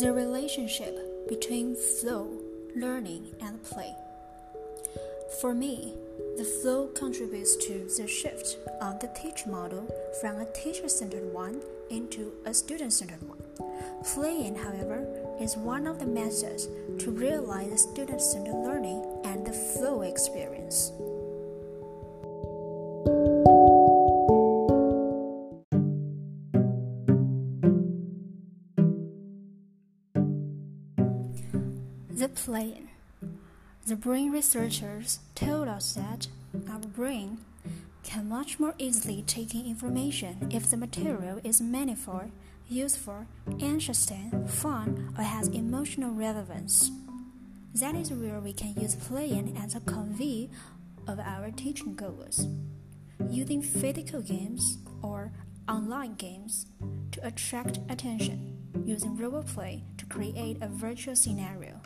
The relationship between flow, learning, and play. For me, the flow contributes to the shift of the teaching model from a teacher centered one into a student centered one. Playing, however, is one of the methods to realize the student centered learning and the flow experience. The playing. The brain researchers told us that our brain can much more easily take in information if the material is meaningful, useful, interesting, fun, or has emotional relevance. That is where we can use playing as a convey of our teaching goals. Using physical games or online games to attract attention, using role play to create a virtual scenario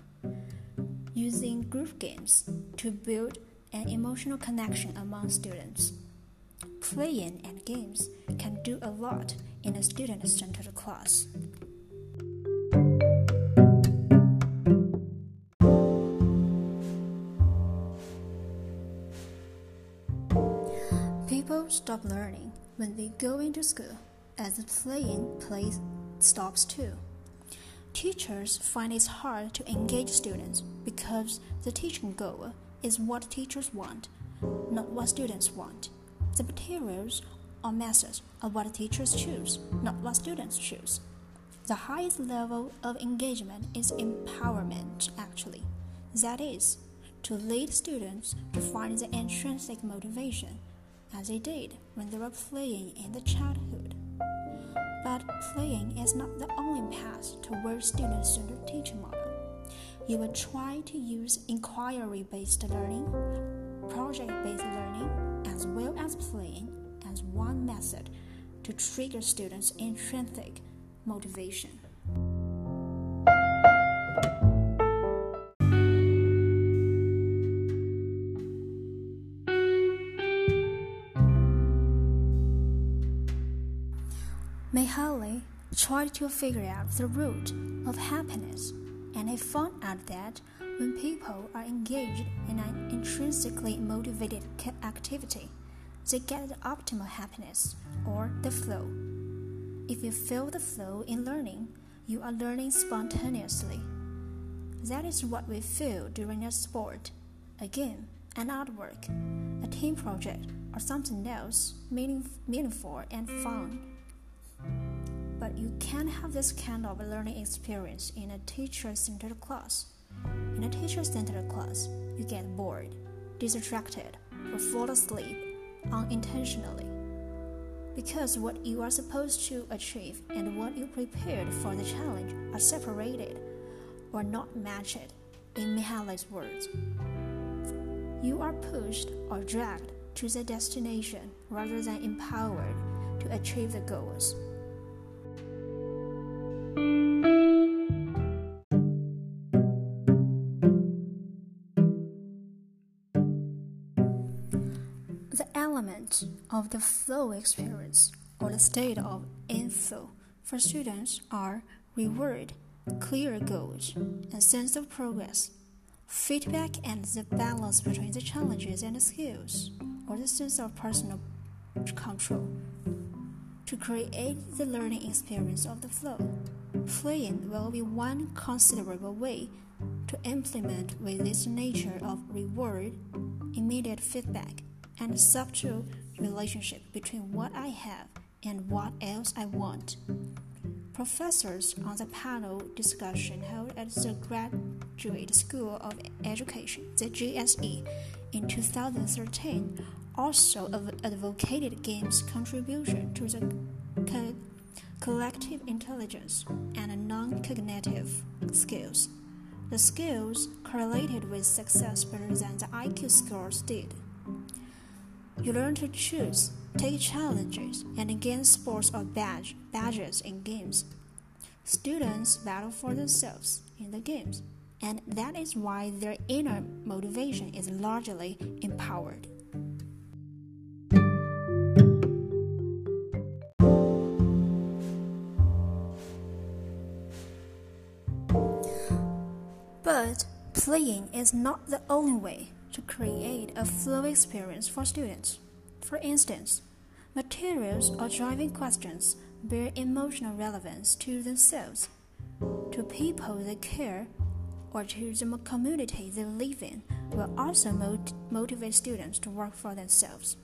using group games to build an emotional connection among students. Playing and games can do a lot in a student centered class. People stop learning when they go into school, as the playing place stops too. Teachers find it hard to engage students because the teaching goal is what teachers want, not what students want. The materials or methods are what teachers choose, not what students choose. The highest level of engagement is empowerment, actually. That is, to lead students to find the intrinsic motivation, as they did when they were playing in the childhood. But playing is not the towards student centered teaching model. You will try to use inquiry based learning, project based learning, as well as playing as one method to trigger students' intrinsic motivation. Mihaly tried to figure out the root of happiness, and he found out that when people are engaged in an intrinsically motivated activity, they get the optimal happiness or the flow. If you feel the flow in learning, you are learning spontaneously. That is what we feel during a sport, a game, an artwork, a team project, or something else meaning, meaningful and fun but you can't have this kind of learning experience in a teacher centered class. In a teacher centered class, you get bored, distracted, or fall asleep unintentionally. Because what you are supposed to achieve and what you prepared for the challenge are separated or not matched, in Mihaly's words. You are pushed or dragged to the destination rather than empowered to achieve the goals. The element of the flow experience or the state of inflow for students are reward, clear goals, and sense of progress, feedback, and the balance between the challenges and the skills, or the sense of personal control to create the learning experience of the flow. Playing will be one considerable way to implement with this nature of reward, immediate feedback, and subtle relationship between what I have and what else I want. Professors on the panel discussion held at the Graduate School of Education, the GSE, in 2013 also advocated games' contribution to the co- collective intelligence and non cognitive skills. The skills correlated with success better than the IQ scores did. You learn to choose, take challenges, and gain sports or badge, badges in games. Students battle for themselves in the games, and that is why their inner motivation is largely empowered. But playing is not the only way to create a flow experience for students. For instance, materials or driving questions bear emotional relevance to themselves, to people they care, or to the community they live in will also mot- motivate students to work for themselves.